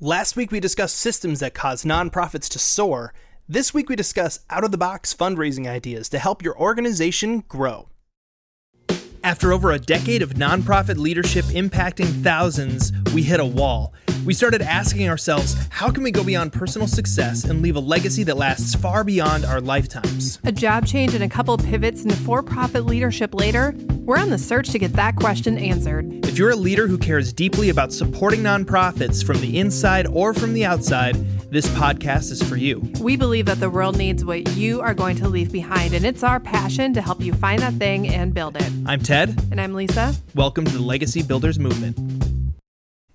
Last week we discussed systems that cause nonprofits to soar. This week we discuss out of the box fundraising ideas to help your organization grow. After over a decade of nonprofit leadership impacting thousands, we hit a wall. We started asking ourselves, how can we go beyond personal success and leave a legacy that lasts far beyond our lifetimes? A job change and a couple pivots into for profit leadership later, we're on the search to get that question answered. If you're a leader who cares deeply about supporting nonprofits from the inside or from the outside, this podcast is for you. We believe that the world needs what you are going to leave behind, and it's our passion to help you find that thing and build it. I'm Ted. And I'm Lisa. Welcome to the Legacy Builders Movement.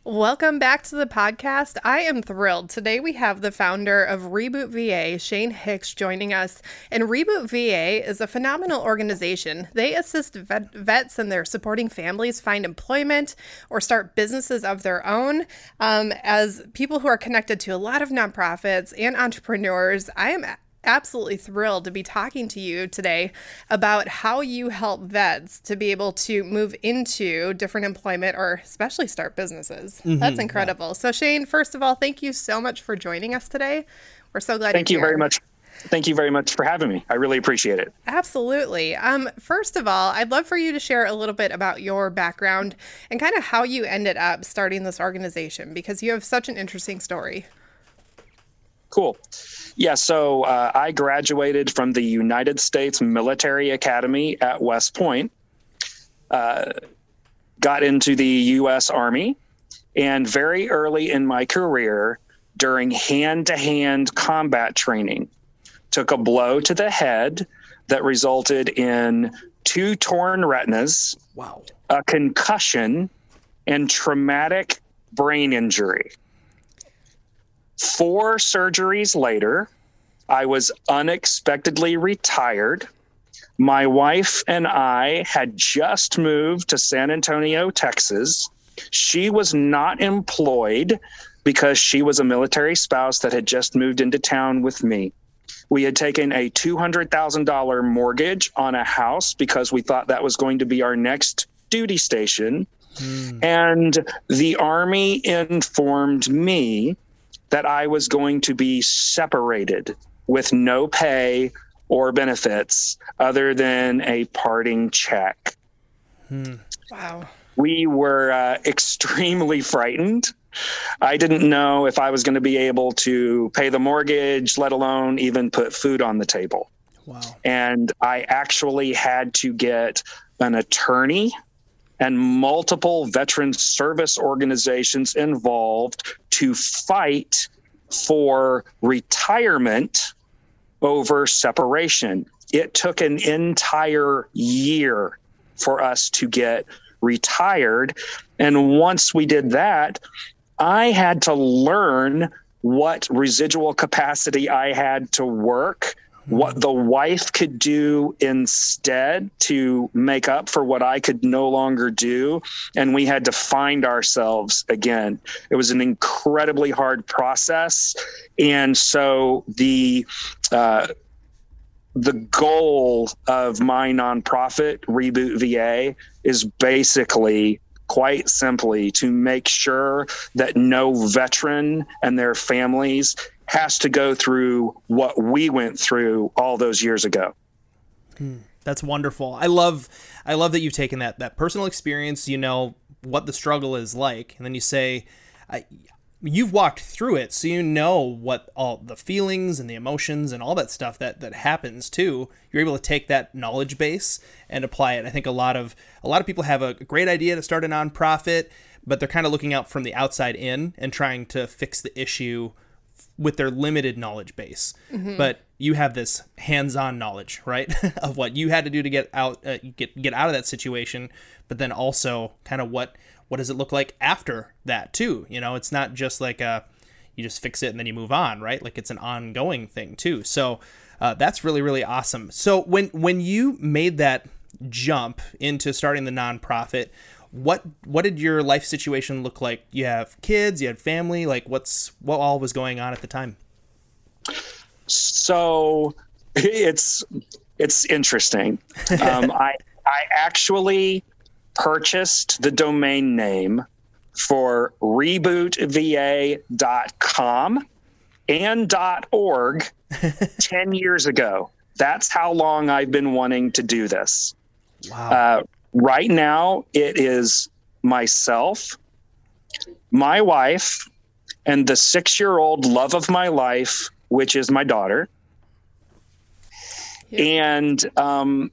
Welcome back to the podcast. I am thrilled. Today we have the founder of Reboot VA, Shane Hicks, joining us. And Reboot VA is a phenomenal organization. They assist vet- vets and their supporting families find employment or start businesses of their own. Um, as people who are connected to a lot of nonprofits and entrepreneurs, I am absolutely thrilled to be talking to you today about how you help vets to be able to move into different employment or especially start businesses. Mm-hmm, That's incredible. Yeah. So, Shane, first of all, thank you so much for joining us today. We're so glad. Thank you here. very much. Thank you very much for having me. I really appreciate it. Absolutely. Um, first of all, I'd love for you to share a little bit about your background and kind of how you ended up starting this organization because you have such an interesting story. Cool. Yeah, so uh, I graduated from the United States Military Academy at West Point, uh, got into the U.S. Army, and very early in my career, during hand to hand combat training, took a blow to the head that resulted in two torn retinas, wow. a concussion, and traumatic brain injury. Four surgeries later, I was unexpectedly retired. My wife and I had just moved to San Antonio, Texas. She was not employed because she was a military spouse that had just moved into town with me. We had taken a $200,000 mortgage on a house because we thought that was going to be our next duty station. Mm. And the Army informed me that I was going to be separated with no pay or benefits other than a parting check. Hmm. Wow. We were uh, extremely frightened. I didn't know if I was going to be able to pay the mortgage, let alone even put food on the table. Wow. And I actually had to get an attorney and multiple veteran service organizations involved to fight for retirement over separation. It took an entire year for us to get retired. And once we did that, I had to learn what residual capacity I had to work what the wife could do instead to make up for what I could no longer do. And we had to find ourselves again. It was an incredibly hard process. And so the, uh, the goal of my nonprofit, Reboot VA, is basically quite simply to make sure that no veteran and their families has to go through what we went through all those years ago. Hmm. That's wonderful. I love I love that you've taken that that personal experience, you know what the struggle is like, and then you say I, you've walked through it so you know what all the feelings and the emotions and all that stuff that that happens too you're able to take that knowledge base and apply it i think a lot of a lot of people have a great idea to start a nonprofit but they're kind of looking out from the outside in and trying to fix the issue with their limited knowledge base. Mm-hmm. But you have this hands-on knowledge, right, of what you had to do to get out, uh, get get out of that situation. But then also, kind of what what does it look like after that too? You know, it's not just like a you just fix it and then you move on, right? Like it's an ongoing thing too. So uh, that's really really awesome. So when when you made that jump into starting the nonprofit what what did your life situation look like? You have kids, you had family, like what's what all was going on at the time? So it's it's interesting. Um, I I actually purchased the domain name for rebootva.com and .org 10 years ago. That's how long I've been wanting to do this. Wow. Uh, right now, it is myself, my wife, and the six year old love of my life, which is my daughter. Yeah. And um,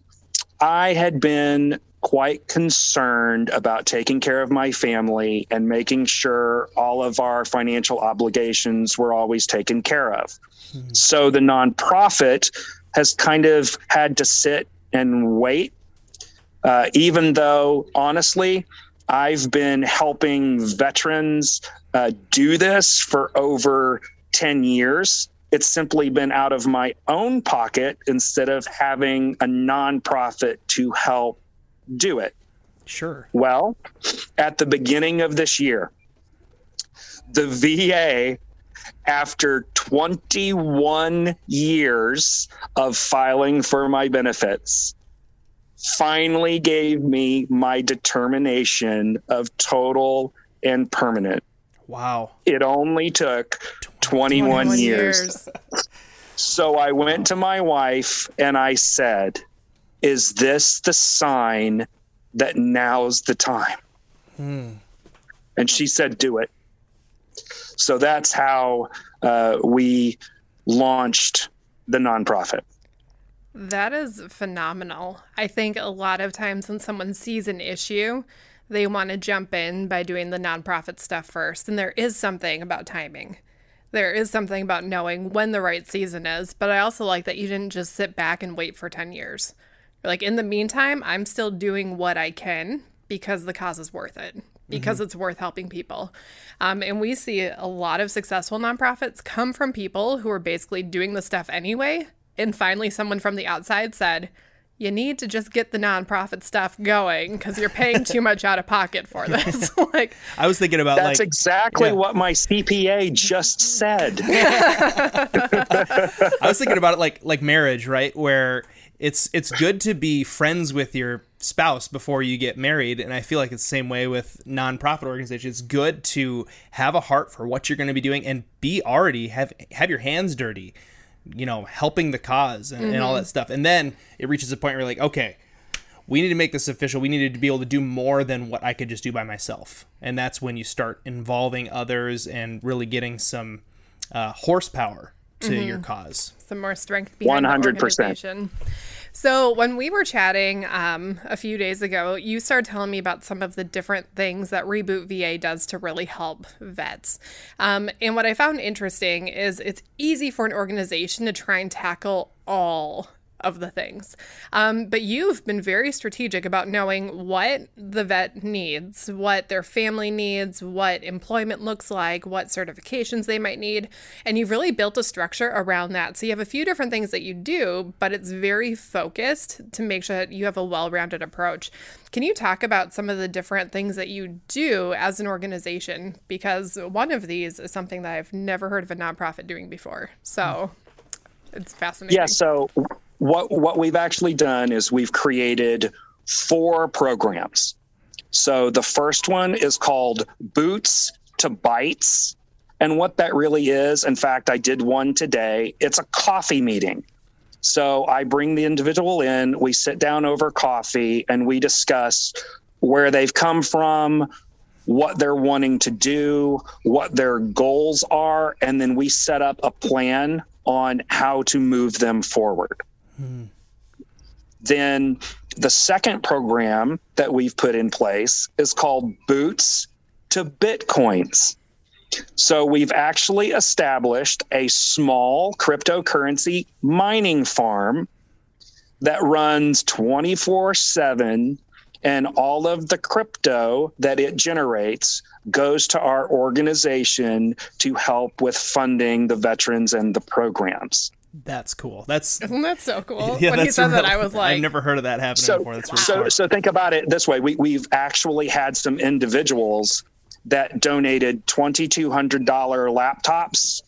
I had been quite concerned about taking care of my family and making sure all of our financial obligations were always taken care of. So the nonprofit has kind of had to sit and wait, uh, even though honestly, I've been helping veterans uh, do this for over 10 years. It's simply been out of my own pocket instead of having a nonprofit to help do it. sure. Well, at the beginning of this year, the VA, after 21 years of filing for my benefits, finally gave me my determination of total and permanent. Wow. It only took 21, 21 years. So I went to my wife and I said, Is this the sign that now's the time? And she said, Do it. So that's how uh, we launched the nonprofit. That is phenomenal. I think a lot of times when someone sees an issue, they want to jump in by doing the nonprofit stuff first. And there is something about timing. There is something about knowing when the right season is. But I also like that you didn't just sit back and wait for 10 years. Like, in the meantime, I'm still doing what I can because the cause is worth it, because it's worth helping people. Um, and we see a lot of successful nonprofits come from people who are basically doing the stuff anyway. And finally, someone from the outside said, you need to just get the nonprofit stuff going because you're paying too much out of pocket for this. like, I was thinking about That's like exactly yeah. what my CPA just said. I was thinking about it like like marriage, right? Where it's it's good to be friends with your spouse before you get married, and I feel like it's the same way with nonprofit organizations. It's good to have a heart for what you're going to be doing and be already have have your hands dirty, you know, helping the cause and, and all that stuff. And then it reaches a point where you're like, okay, we need to make this official. We needed to be able to do more than what I could just do by myself. And that's when you start involving others and really getting some uh, horsepower to your cause. some more strength behind 100%. So when we were chatting um, a few days ago, you started telling me about some of the different things that Reboot VA does to really help vets. Um, and what I found interesting is it's easy for an organization to try and tackle all of the things. Um, but you've been very strategic about knowing what the vet needs, what their family needs, what employment looks like, what certifications they might need. And you've really built a structure around that. So you have a few different things that you do, but it's very focused to make sure that you have a well rounded approach. Can you talk about some of the different things that you do as an organization? Because one of these is something that I've never heard of a nonprofit doing before. So it's fascinating. Yeah. So what what we've actually done is we've created four programs. So the first one is called Boots to Bites. And what that really is, in fact, I did one today. It's a coffee meeting. So I bring the individual in, we sit down over coffee, and we discuss where they've come from, what they're wanting to do, what their goals are, and then we set up a plan on how to move them forward. Then the second program that we've put in place is called Boots to Bitcoins. So we've actually established a small cryptocurrency mining farm that runs 24 7 and all of the crypto that it generates goes to our organization to help with funding the veterans and the programs. That's cool. That's Isn't that so cool? yeah, when he that's said that, I was like, I've never heard of that happening so, before. That's really so, smart. so think about it this way: we we've actually had some individuals that donated twenty two hundred dollar laptops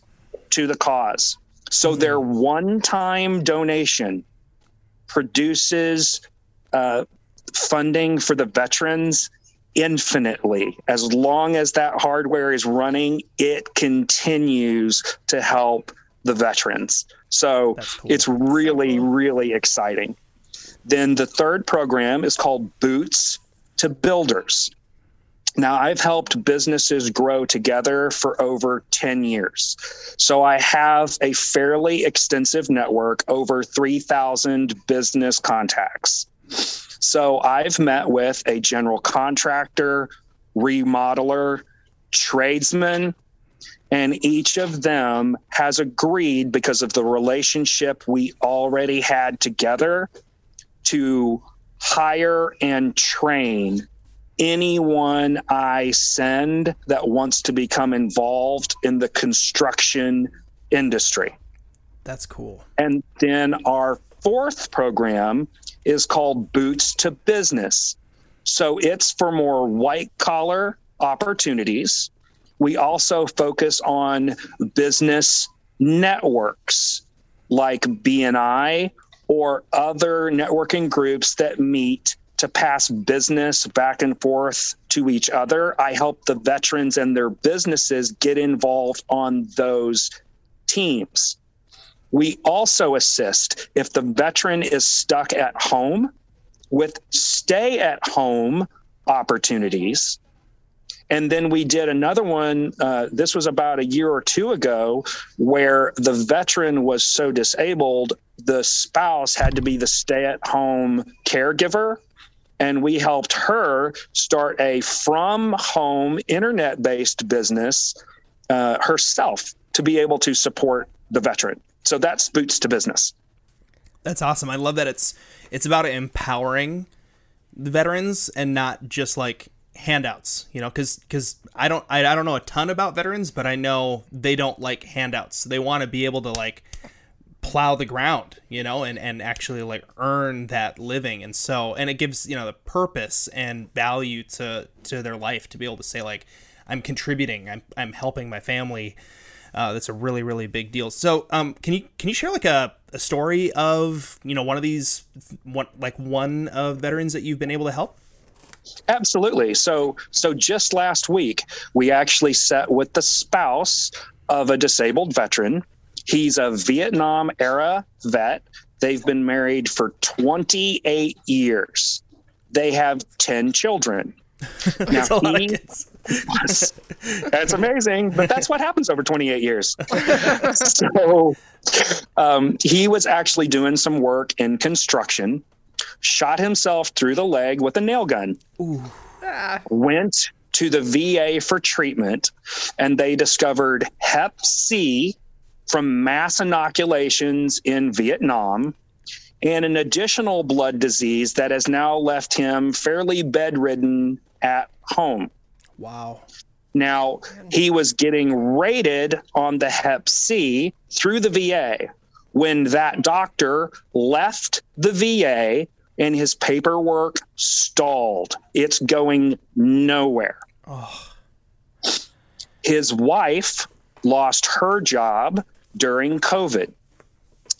to the cause. So Mm-hmm. their one time donation produces uh, funding for the veterans infinitely. As long as that hardware is running, it continues to help the veterans. So cool. it's really, cool. really exciting. Then the third program is called Boots to Builders. Now, I've helped businesses grow together for over 10 years. So I have a fairly extensive network, over 3,000 business contacts. So I've met with a general contractor, remodeler, tradesman, and each of them has agreed because of the relationship we already had together to hire and train anyone I send that wants to become involved in the construction industry. That's cool. And then our fourth program is called Boots to Business. So it's for more white collar opportunities. We also focus on business networks like BNI or other networking groups that meet to pass business back and forth to each other. I help the veterans and their businesses get involved on those teams. We also assist if the veteran is stuck at home with stay at home opportunities. And then we did another one. Uh, this was about a year or two ago, where the veteran was so disabled, the spouse had to be the stay at home caregiver and we helped her start a from home internet based business uh, herself to be able to support the veteran. So that's boots to business. That's awesome. I love that it's it's about empowering the veterans and not just like handouts, you know, cuz cuz I don't I, I don't know a ton about veterans, but I know they don't like handouts. They want to be able to like plow the ground, you know, and, and actually like earn that living. And so, and it gives, you know, the purpose and value to, to their life to be able to say like, I'm contributing, I'm, I'm helping my family. Uh, that's a really, really big deal. So, um, can you, can you share like a, a story of, you know, one of these, one, like one of veterans that you've been able to help? Absolutely. So, so just last week, we actually sat with the spouse of a disabled veteran He's a Vietnam era vet. They've been married for 28 years. They have 10 children. now, that's, he, that's amazing, but that's what happens over 28 years. so um, he was actually doing some work in construction, shot himself through the leg with a nail gun, ah. went to the VA for treatment, and they discovered Hep C from mass inoculations in Vietnam and an additional blood disease that has now left him fairly bedridden at home. Wow. Now, he was getting rated on the Hep C through the VA when that doctor left the VA and his paperwork stalled. It's going nowhere. Oh. His wife lost her job during COVID.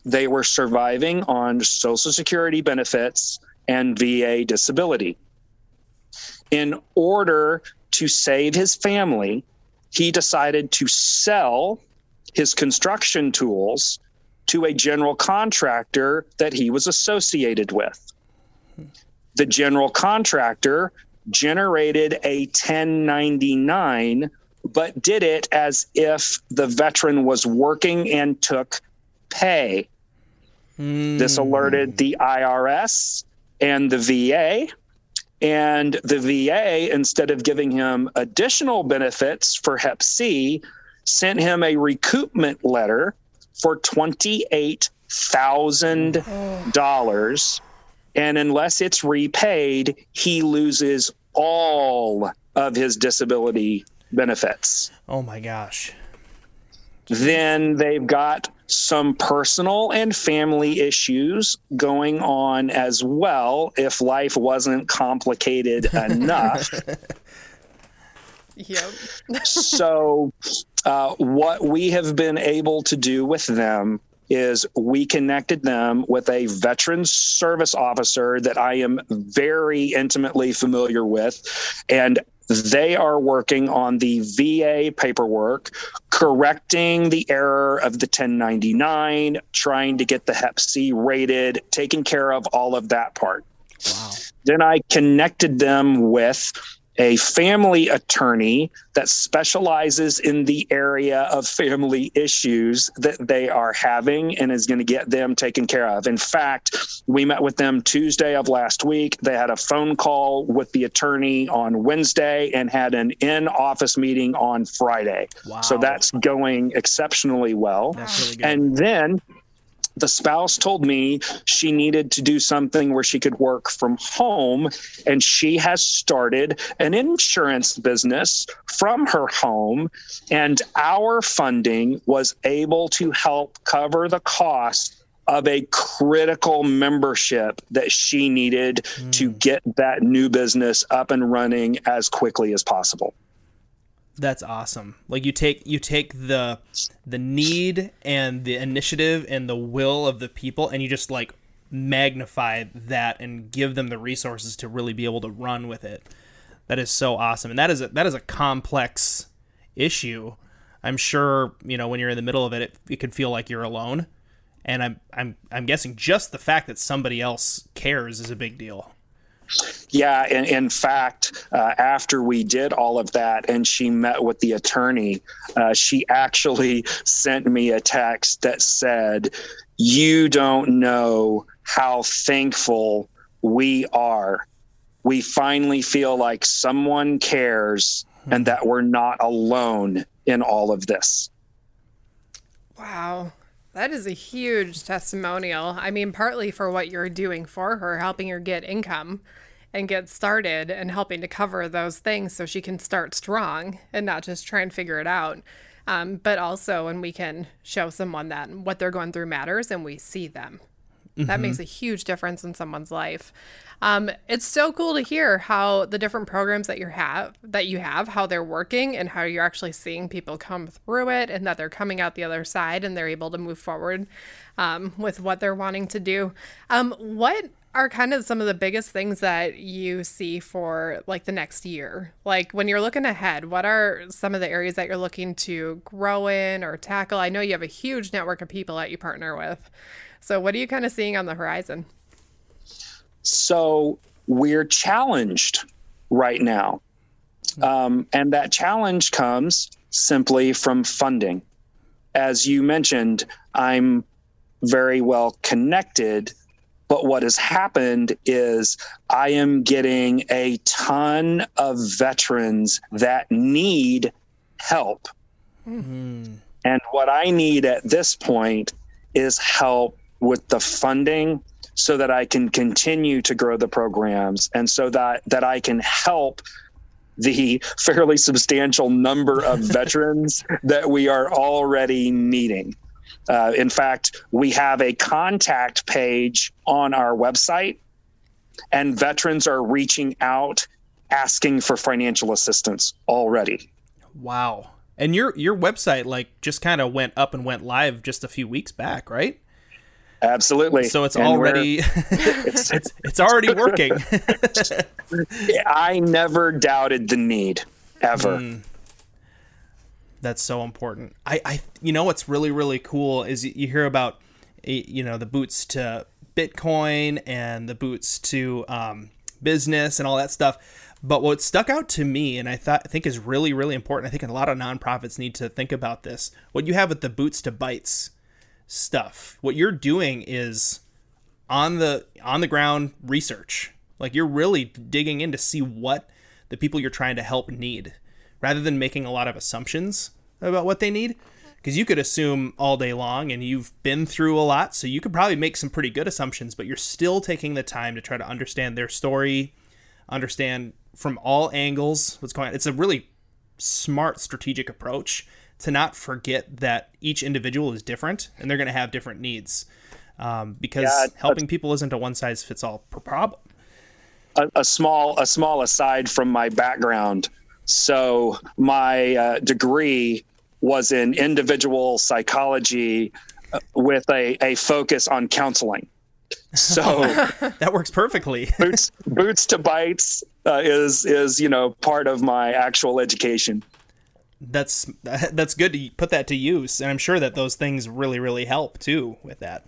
They were surviving on Social Security benefits and VA disability. In order to save his family, he decided to sell his construction tools to a general contractor that he was associated with. The general contractor generated a 1099 but did it as if the veteran was working and took pay. Mm. This alerted the IRS and the VA. And the VA, instead of giving him additional benefits for Hep C, sent him a recoupment letter for $28,000. And unless it's repaid, he loses all of his disability benefits. Oh my gosh. Then they've got some personal and family issues going on as well if life wasn't complicated enough. Yep. so, uh, what we have been able to do with them is we connected them with a veteran service officer that I am very intimately familiar with. And they are working on the VA paperwork, correcting the error of the 1099, trying to get the Hep C rated, taking care of all of that part. Wow. Then I connected them with a family attorney that specializes in the area of family issues that they are having and is going to get them taken care of. In fact, we met with them Tuesday of last week. They had a phone call with the attorney on Wednesday and had an in office meeting on Friday. Wow. So that's going exceptionally well. That's Really and then the spouse told me she needed to do something where she could work from home and she has started an insurance business from her home and our funding was able to help cover the cost of a critical membership that she needed mm. to get that new business up and running as quickly as possible that's awesome. Like you take you take the the need and the initiative and the will of the people and you just like magnify that and give them the resources to really be able to run with it. That is so awesome. And that is a that is a complex issue. I'm sure you know when you're in the middle of it it, it could feel like you're alone. And i'm i'm i'm guessing just the fact that somebody else cares is a big deal yeah, in, in fact, uh, after we did all of that and she met with the attorney, uh, she actually sent me a text that said, You don't know how thankful we are. We finally feel like someone cares and that we're not alone in all of this. Wow. That is a huge testimonial. I mean, partly for what you're doing for her, helping her get income and get started and helping to cover those things so she can start strong and not just try and figure it out. Um, but also when we can show someone that what they're going through matters and we see them. Mm-hmm. That makes a huge difference in someone's life. Um, it's so cool to hear how the different programs that you have that you have, how they're working and how you're actually seeing people come through it and that they're coming out the other side and they're able to move forward um, with what they're wanting to do. Um, what are kind of some of the biggest things that you see for like the next year? Like when you're looking ahead, what are some of the areas that you're looking to grow in or tackle? I know you have a huge network of people that you partner with. So what are you kind of seeing on the horizon? So we're challenged right now. Um, and that challenge comes simply from funding. As you mentioned, I'm very well connected but what has happened is I am getting a ton of veterans that need help. Mm-hmm. And what I need at this point is help with the funding so that I can continue to grow the programs and so that that I can help the fairly substantial number of veterans that we are already meeting. Uh, in fact, we have a contact page on our website, and veterans are reaching out asking for financial assistance already. Wow. And your your website like just kind of went up and went live just a few weeks back, right? Absolutely. So it's and already it's, it's it's already working. I never doubted the need ever. Mm that's so important. I, I, you know, what's really, really cool is you hear about, you know, the boots to Bitcoin and the boots to um, business and all that stuff. But what stuck out to me, and I thought I think is really, really important. I think a lot of nonprofits need to think about this. What you have with the boots to bytes stuff, what you're doing is on the on the ground research. Like you're really digging in to see what the people you're trying to help need rather than making a lot of assumptions about what they need. Because you could assume all day long and you've been through a lot so you could probably make some pretty good assumptions but you're still taking the time to try to understand their story understand from all angles what's going on. It's a really smart strategic approach to not forget that each individual is different and they're going to have different needs um, because yeah, helping people isn't a one size fits all problem a, a small a small aside from my background so my uh, degree was in individual psychology with a, a focus on counseling. So that works perfectly. boots boots to bites uh, is is you know part of my actual education. That's that's good to put that to use, and I'm sure that those things really really help too with that.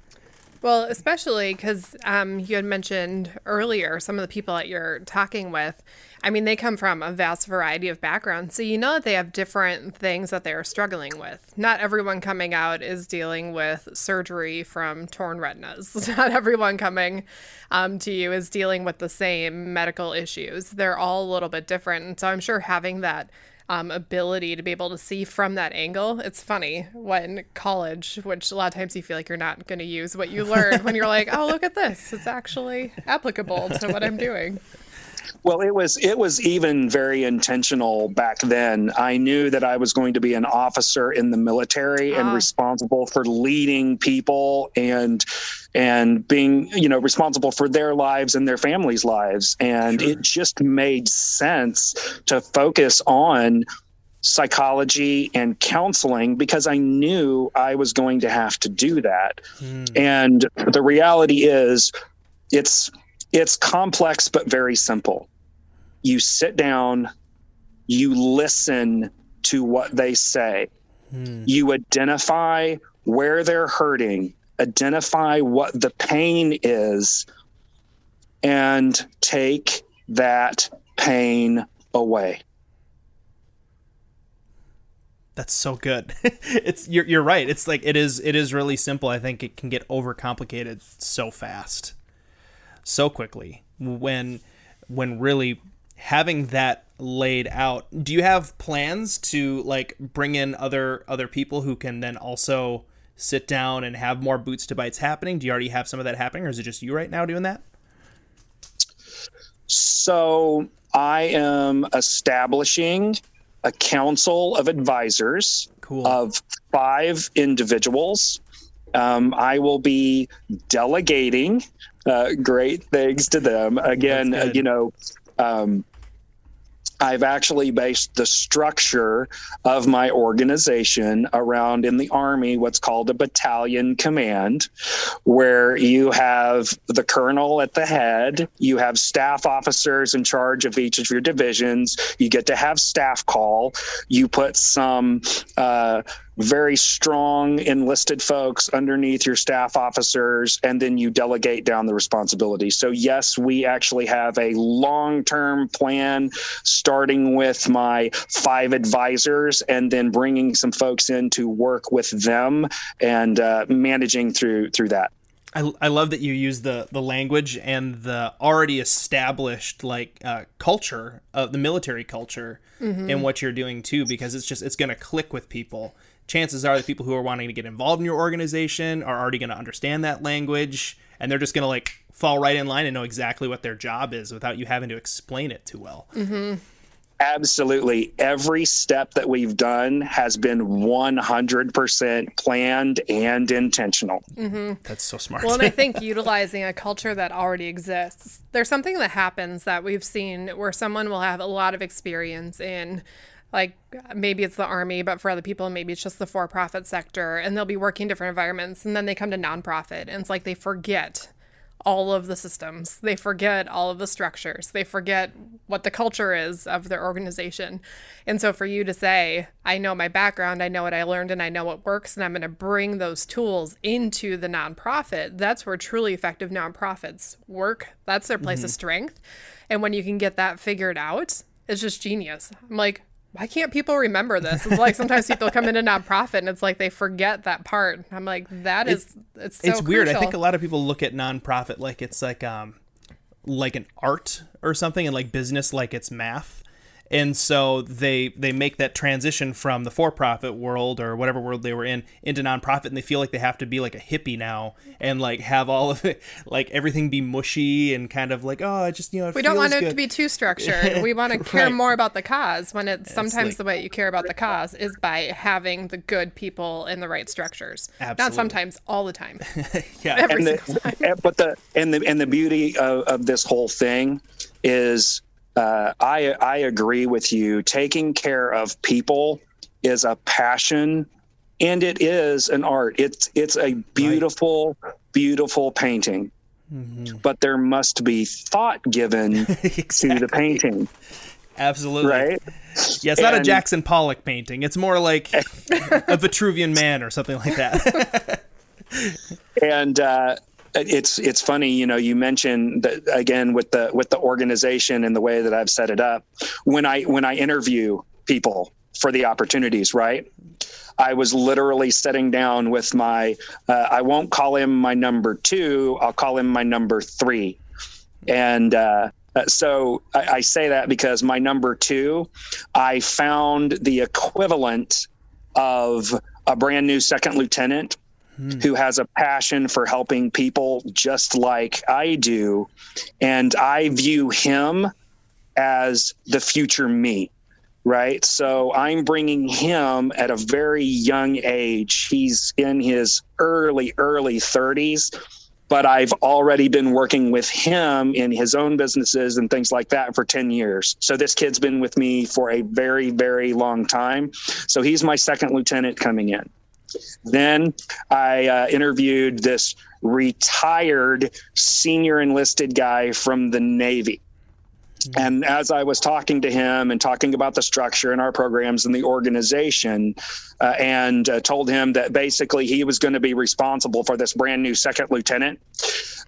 Well, especially because um, you had mentioned earlier some of the people that you're talking with. I mean, they come from a vast variety of backgrounds. So you know that they have different things that they're struggling with. Not everyone coming out is dealing with surgery from torn retinas. Not everyone coming um, to you is dealing with the same medical issues. They're all a little bit different. And so I'm sure having that um, ability to be able to see from that angle. It's funny when college, which a lot of times you feel like you're not going to use what you learned when you're like, oh, look at this. It's actually applicable to what I'm doing. Well, it was it was even very intentional back then. I knew that I was going to be an officer in the military and Ah. responsible for leading people and and being you know responsible for their lives and their families' lives. And it just made sense to focus on psychology and counseling because I knew I was going to have to do that. And the reality is it's it's complex but very simple. You sit down, you listen to what they say. Hmm. You identify where they're hurting, identify what the pain is and take that pain away. That's so good. it's you're you're right. It's like it is it is really simple. I think it can get overcomplicated so fast. So quickly. When when really having that laid out. Do you have plans to like bring in other other people who can then also sit down and have more boots to bites happening? Do you already have some of that happening or is it just you right now doing that? So I am establishing a council of advisors Cool. of five individuals. Um, I will be delegating uh, great things to them. Again, uh, you know, um, I've actually based the structure of my organization around in the Army what's called a battalion command, where you have the colonel at the head, you have staff officers in charge of each of your divisions, you get to have staff call, you put some uh, very strong enlisted folks underneath your staff officers, and then you delegate down the responsibility. So, yes, we actually have a long term plan starting with my five advisors and then bringing some folks in to work with them and uh, managing through through that. I, I love that you use the the language and the already established like uh, culture of the military culture in mm-hmm. what you're doing too because it's just it's going to click with people. Chances are the people who are wanting to get involved in your organization are already going to understand that language and they're just going to like fall right in line and know exactly what their job is without you having to explain it too well mm-hmm. Absolutely. Every step that we've done has been 100% planned and intentional. Mm-hmm. that's so smart Well, and I think utilizing a culture that already exists, there's something that happens that we've seen where someone will have a lot of experience in, like maybe it's the army, but for other people, maybe it's just the for profit sector, and they'll be working different environments, and then they come to nonprofit, and it's like they forget all of the systems. They forget all of the structures. They forget what the culture is of their organization. And so for you to say, I know my background, I know what I learned, and I know what works, and I'm going to bring those tools into the nonprofit, that's where truly effective nonprofits work. That's their place of mm-hmm. strength. And when you can get that figured out, it's just genius. I'm like, why can't people remember this? It's like sometimes people come into nonprofit and it's like they forget that part. I'm like, that is, it's, so it's weird. I think a lot of people look at nonprofit like it's like um like an art or something and like business like it's math. And so they they make that transition from the for-profit world or whatever world they were in into nonprofit and they feel like they have to be like a hippie now and like have all of it like everything be mushy and kind of like oh, I just you know it We don't want feels it to be too structured. We want to care Right. more about the cause when it's sometimes like- the way you care about the cause is by having the good people in the right structures. Not sometimes, all the time. yeah. Every and single time. Eh, but the and the and the beauty of, of this whole thing is uh, I I agree with you. Taking care of people is a passion and it is an art. It's it's a beautiful, right. beautiful painting. Mm-hmm. But there must be thought given exactly. to the painting. Absolutely. Right? Yeah, it's not a Jackson Pollock painting. It's more like a Vitruvian man or something like that. and uh, it's it's funny, you know. You mentioned that again with the with the organization and the way that I've set it up. When I when I interview people for the opportunities, right? I was literally sitting down with my. Uh, I won't call him my number two. I'll call him my number three, and. Uh, uh, so I, I, say that because my number two, I found the equivalent of a brand new second lieutenant hmm. who has a passion for helping people just like I do. And I view him as the future me. Right. So I'm bringing him at a very young age. He's in his early, early 30s but I've already been working with him in his own businesses and things like that for 10 years. So this kid's been with me for a very, very long time. So he's my second lieutenant coming in. Then I uh, interviewed this retired senior enlisted guy from the Navy. And as I was talking to him and talking about the structure and our programs and the organization, uh, and uh, told him that basically he was going to be responsible for this brand new second lieutenant,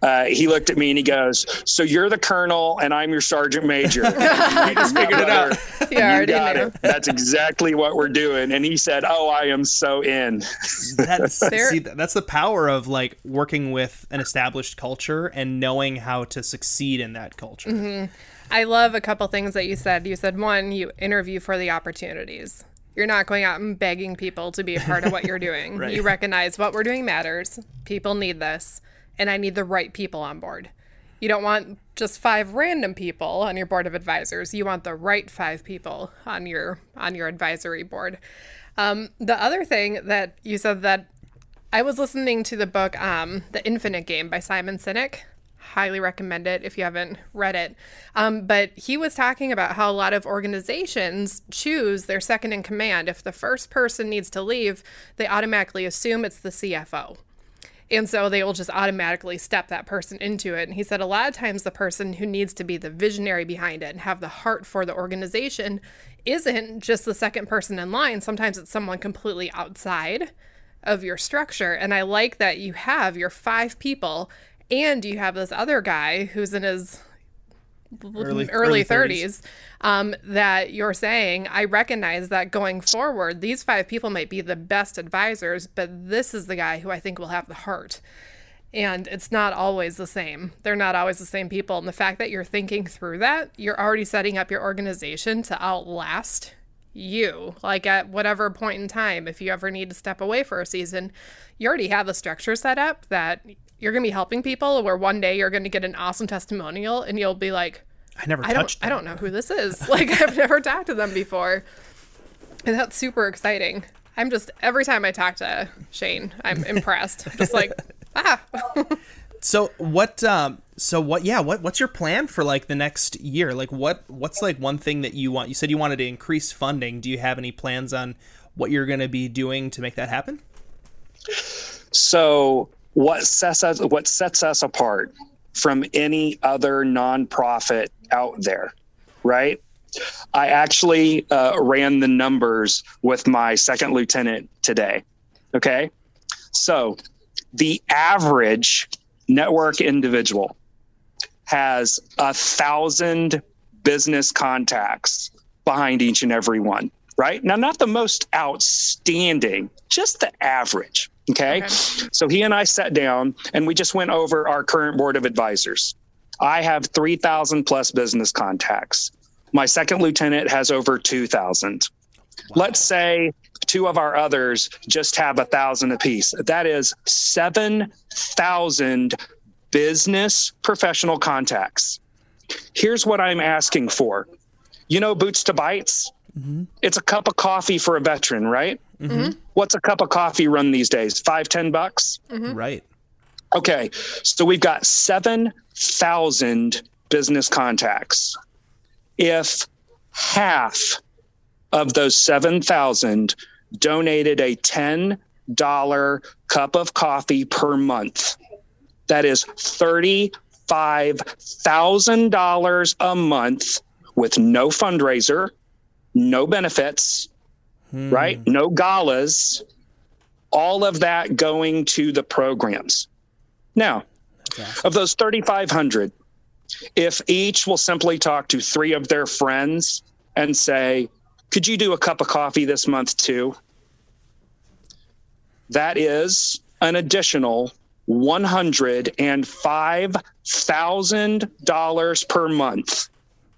uh, he looked at me and he goes, "So you're the colonel and I'm your sergeant major." I just figured it out. Yeah, you got it. That's exactly what we're doing. And he said, "Oh, I am so in." that's see, that's the power of like working with an established culture and knowing how to succeed in that culture. Mm-hmm. I love a couple things that you said. You said one, you interview for the opportunities. You're not going out and begging people to be a part of what you're doing. right. You recognize what we're doing matters. People need this, and I need the right people on board. You don't want just five random people on your board of advisors. You want the right five people on your on your advisory board. Um, the other thing that you said that I was listening to the book um, The Infinite Game by Simon Sinek highly recommend it if you haven't read it. Um, but he was talking about how a lot of organizations choose their second in command. If the first person needs to leave, they automatically assume it's the CFO. And so they will just automatically step that person into it. And he said a lot of times the person who needs to be the visionary behind it and have the heart for the organization isn't just the second person in line. Sometimes it's someone completely outside of your structure. And I like that you have your five people and you have this other guy who's in his early, early 30s, 30s um, that you're saying, I recognize that going forward, these five people might be the best advisors, but this is the guy who I think will have the heart. And it's not always the same. They're not always the same people. And the fact that you're thinking through that, you're already setting up your organization to outlast you. Like at whatever point in time, if you ever need to step away for a season, you already have the structure set up that you're going to be helping people where one day you're going to get an awesome testimonial and you'll be like, I never I don't, them. I don't know who this is. like I've never talked to them before. And that's super exciting. I'm just every time I talk to Shane, I'm impressed. just like, ah. so what um so what yeah, what what's your plan for like the next year? Like what what's like one thing that you want? You said you wanted to increase funding. Do you have any plans on what you're going to be doing to make that happen? So what sets us what sets us apart from any other nonprofit out there, right? I actually uh, ran the numbers with my second lieutenant today. Okay, so the average network individual has a thousand business contacts behind each and every one right? Now, not the most outstanding, just the average. Okay? okay. So he and I sat down and we just went over our current board of advisors. I have 3,000 plus business contacts. My second lieutenant has over 2,000. Wow. Let's say two of our others just have a thousand apiece. That is 7,000 business professional contacts. Here's what I'm asking for. You know, Boots to Bites? Mm-hmm. It's a cup of coffee for a veteran, right? Mm-hmm. What's a cup of coffee run these days? Five, ten bucks? Mm-hmm. Right. Okay. So we've got 7,000 business contacts. If half of those 7,000 donated a $10 cup of coffee per month. That is $35,000 a month with no fundraiser, no benefits, hmm. right? No galas, all of that going to the programs. Now, awesome. of those 3,500, if each will simply talk to three of their friends and say, could you do a cup of coffee this month too? That is an additional $105,000 per month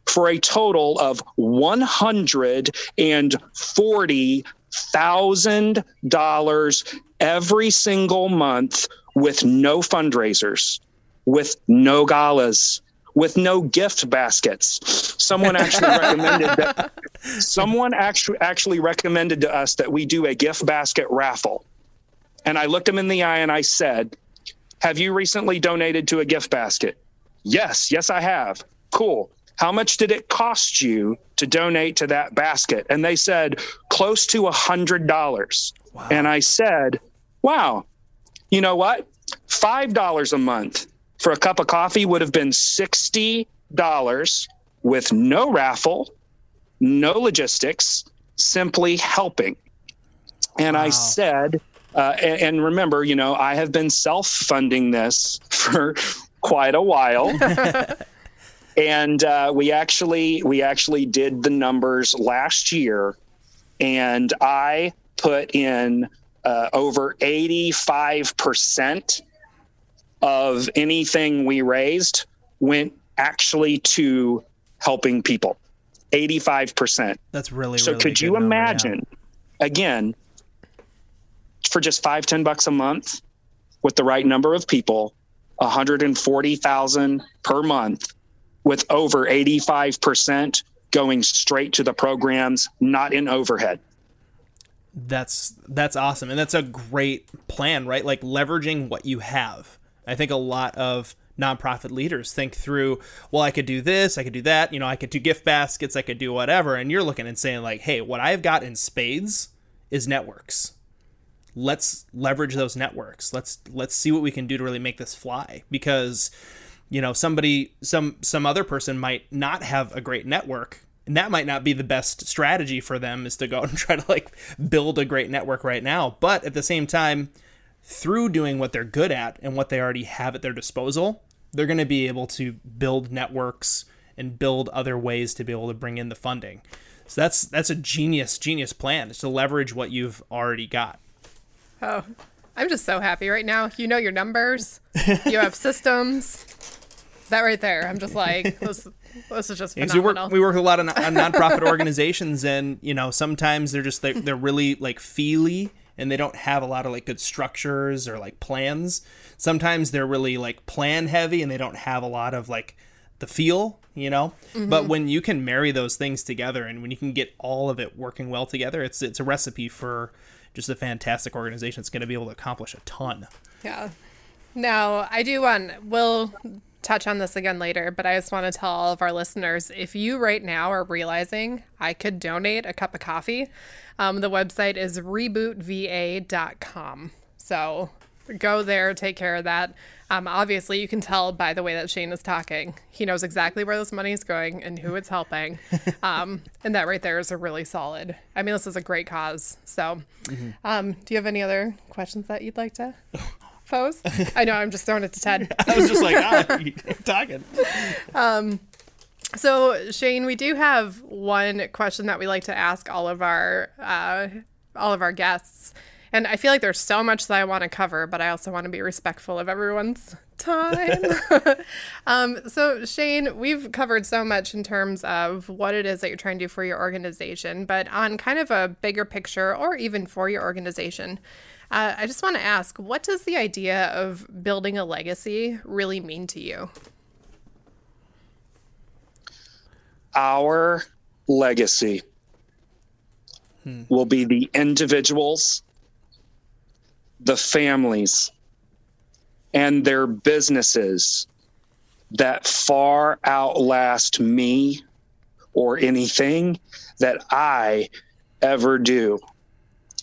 for a total of $140,000 every single month with no fundraisers, with no galas, with no gift baskets. Someone actually recommended that someone actually actually recommended to us that we do a gift basket raffle. And I looked him in the eye and I said, "Have you recently donated to a gift basket?" "Yes, yes I have." "Cool. How much did it cost you to donate to that basket?" And they said, "Close to a $100." Wow. And I said, "Wow. You know what? $5 a month for a cup of coffee would have been $60 with no raffle, no logistics, simply helping. And wow. I said, uh, and, and, remember, you know, I have been self funding this for quite a while. and uh, we actually we actually did the numbers last year. And i put in uh, over 85% of anything we raised went actually to helping people. 85% that's really so really could you number, imagine yeah. again for just five ten bucks a month with the right number of people 140000 per month with over 85% going straight to the programs not in overhead that's that's awesome and that's a great plan right like leveraging what you have I think a lot of nonprofit leaders think through, well, I could do this, I could do that, you know, I could do gift baskets, I could do whatever. And you're looking and saying, like, hey, what I've got in spades is networks. Let's leverage those networks. Let's let's see what we can do to really make this fly. Because, you know, somebody some some other person might not have a great network. And that might not be the best strategy for them is to go and try to like build a great network right now. But at the same time, through doing what they're good at and what they already have at their disposal, they're going to be able to build networks and build other ways to be able to bring in the funding. So that's that's a genius genius plan is to leverage what you've already got. Oh, I'm just so happy right now. You know your numbers. you have systems. That right there, I'm just like this. This is just phenomenal. We work, we work with a lot of non- nonprofit organizations, and you know sometimes they're just they're, they're really like feely and they don't have a lot of like good structures or like plans. Sometimes they're really like plan heavy and they don't have a lot of like the feel, you know. Mm-hmm. But when you can marry those things together and when you can get all of it working well together, it's it's a recipe for just a fantastic organization that's going to be able to accomplish a ton. Yeah. Now, I do want we'll touch on this again later, but I just want to tell all of our listeners if you right now are realizing I could donate a cup of coffee, um, the website is rebootva.com. So go there, take care of that. Um, obviously, you can tell by the way that Shane is talking. He knows exactly where this money is going and who it's helping. Um, and that right there is a really solid. I mean, this is a great cause. So, mm-hmm. um, do you have any other questions that you'd like to pose? I know I'm just throwing it to Ted. I was just like, ah, talking. Um, so Shane, we do have one question that we like to ask all of our uh, all of our guests, and I feel like there's so much that I want to cover, but I also want to be respectful of everyone's time. um, so Shane, we've covered so much in terms of what it is that you're trying to do for your organization, but on kind of a bigger picture, or even for your organization. Uh, I just want to ask, what does the idea of building a legacy really mean to you? Our legacy hmm. will be the individuals, the families, and their businesses that far outlast me or anything that I ever do.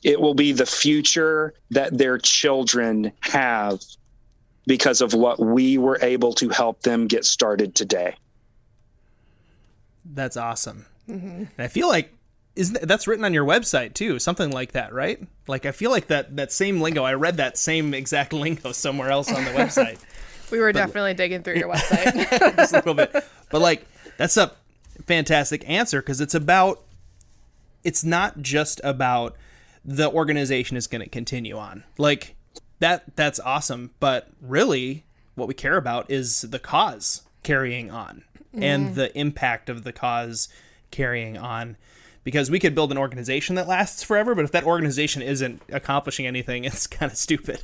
It will be the future that their children have because of what we were able to help them get started today. That's awesome. Mm-hmm. And I feel like isn't that- that's written on your website too, something like that, right? Like I feel like that that same lingo. I read that same exact lingo somewhere else on the website. We were definitely digging through your website. just a little bit. But like that's a fantastic answer because it's about it's not just about the organization is going to continue on. Like that that's awesome, but really what we care about is the cause carrying on and the impact of the cause carrying on because we could build an organization that lasts forever, but if that organization isn't accomplishing anything, it's kind of stupid.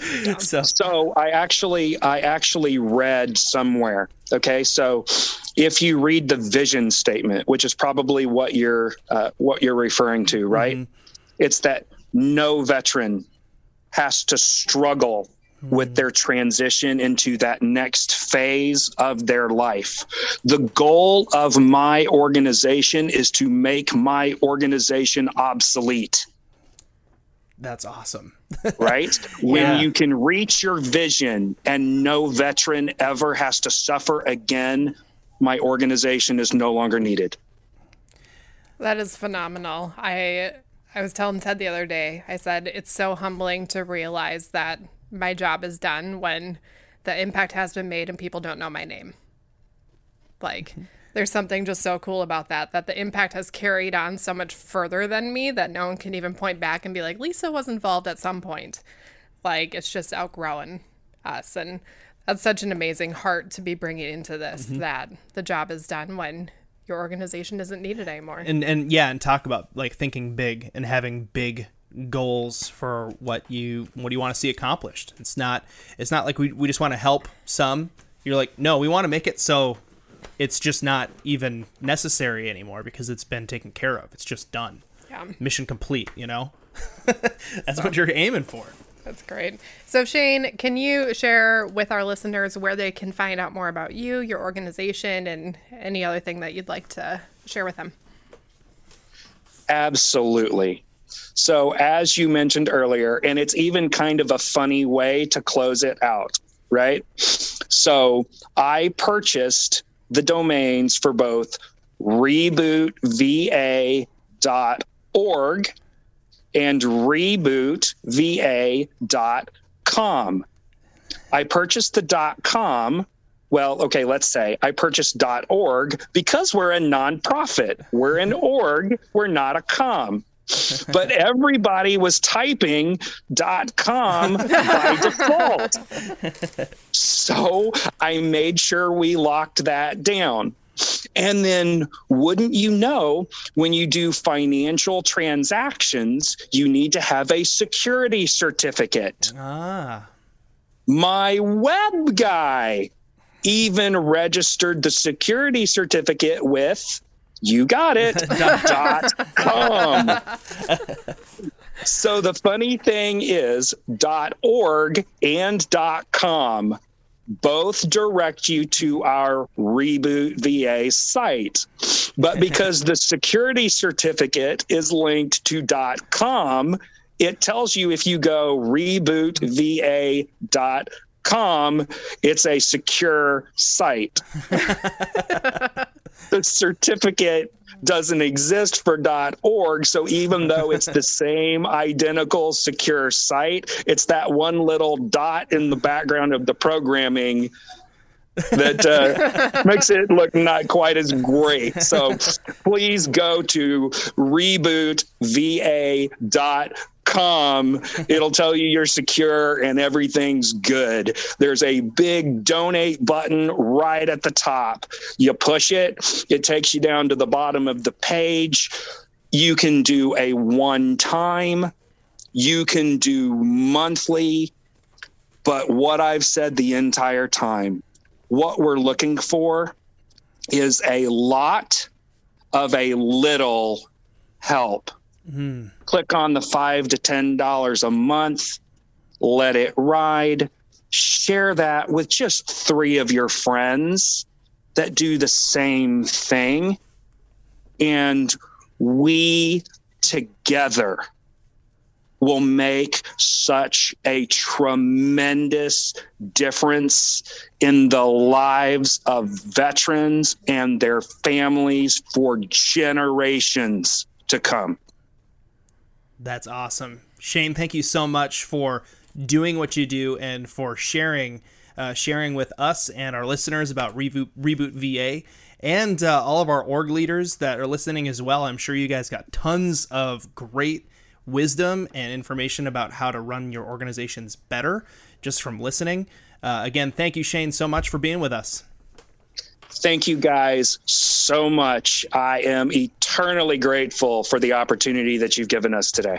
so So I actually I actually read somewhere. Okay, so if you read the vision statement, which is probably what you're uh, what you're referring to, right? It's that no veteran has to struggle with hmm. their transition into that next phase of their life. The goal of my organization is to make my organization obsolete that's awesome. right? When Yeah. you can reach your vision and no veteran ever has to suffer again, my organization is no longer needed. That is phenomenal. I I was telling Ted the other day. I said it's so humbling to realize that my job is done when the impact has been made and people don't know my name. Like mm-hmm. there's something just so cool about that that the impact has carried on so much further than me that no one can even point back and be like Lisa was involved at some point. Like it's just outgrowing us and that's such an amazing heart to be bringing into this mm-hmm. that the job is done when your organization doesn't need it anymore. and and yeah and talk about like thinking big and having big goals for what you what you want to see accomplished. It's not it's not like we, we just want to help some. You're like no we want to make it so it's just not even necessary anymore because it's been taken care of. It's just done. Yeah. mission complete you know? That's what you're aiming for That's great. So, Shane, can you share with our listeners where they can find out more about you, your organization, and any other thing that you'd like to share with them? Absolutely. So, as you mentioned earlier, and it's even kind of a funny way to close it out, right? So, I purchased the domains for both rebootva.org and rebootva.com. I purchased the .com. Well, okay, let's say I purchased .org because we're a nonprofit. We're an org. We're not a com. But everybody was typing .com by default. So I made sure we locked that down. And then, wouldn't you know, when you do financial transactions, you need to have a security certificate. Ah. My web guy even registered the security certificate with you got it. Dot com. So the funny thing is dot org and dot com both direct you to our reboot va site. But because the security certificate is linked to com it tells you if you go rebootva.com, it's a secure site. the certificate doesn't exist for .org, so even though it's the same identical secure site, it's that one little dot in the background of the programming that uh, makes it look not quite as great. So please go to rebootva.com. It'll tell you you're secure and everything's good. There's a big donate button right at the top. You push it, it takes you down to the bottom of the page. You can do a one time, you can do monthly. But what I've said the entire time, what we're looking for is a lot of a little help. Hmm. Click on the five to ten dollars a month, let it ride. Share that with just three of your friends that do the same thing. And we together will make such a tremendous difference in the lives of veterans and their families for generations to come. That's awesome. Shane, thank you so much for doing what you do and for sharing uh, sharing with us and our listeners about Reboot, Reboot VA and uh, all of our org leaders that are listening as well. I'm sure you guys got tons of great wisdom and information about how to run your organizations better just from listening. Uh, again, thank you, Shane, so much for being with us. Thank you guys so much. I am eternally grateful for the opportunity that you've given us today.